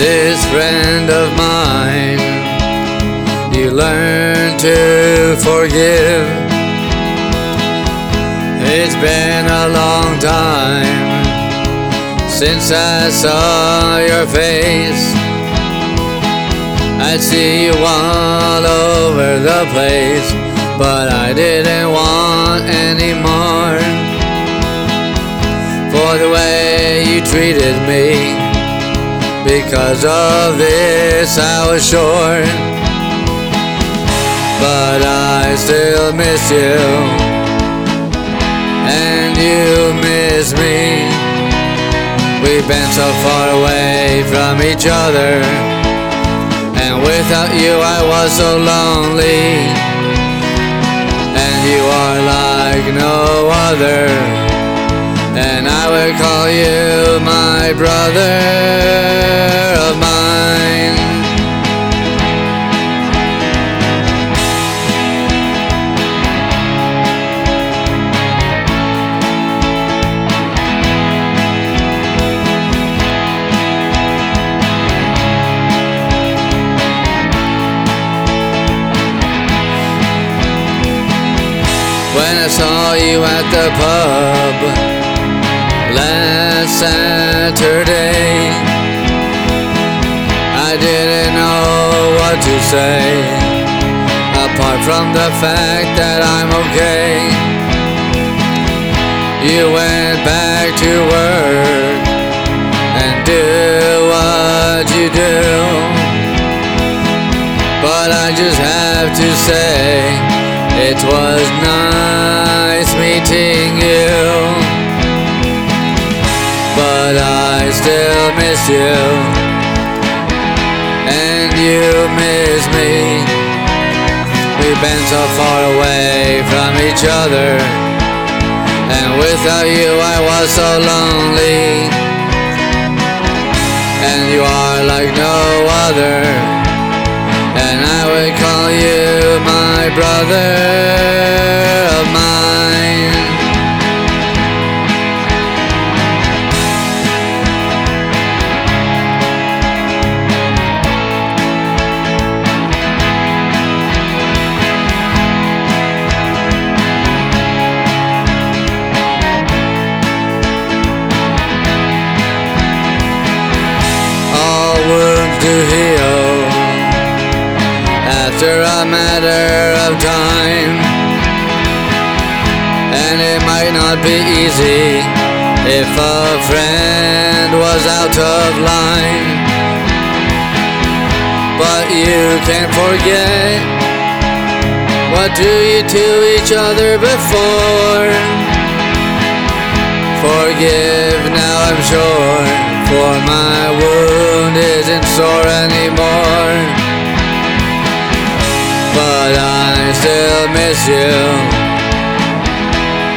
this friend of mine. You learn to forgive. It's been a long time since I saw your face. I'd see you all over the place, but I didn't want any more for the way you treated me. Because of this, I was sure, but I still miss you, and you miss me. We've been so far away from each other, and without you, I was so lonely. And you are like no other, and I would call you my brother saw you at the pub last Saturday, I didn't know what to say, apart from the fact that I'm okay. You went back to work and do what you do, but I just have to say. It was nice meeting you, but I still miss you, and you miss me. We've been so far away from each other, and without you I was so lonely. And you are like no other, and I would call you my brother after a matter of time. And it might not be easy if a friend was out of line. But you can't forget what do you to each other before. Forgive now, I'm sure, but I still miss you,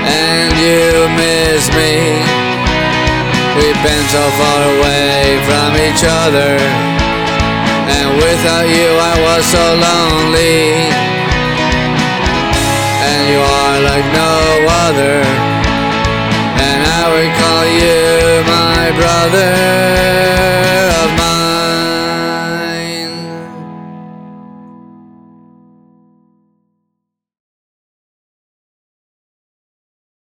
and you miss me. We've been so far away from each other, and without you I was so lonely. And you are like no other, and I would call you my brother.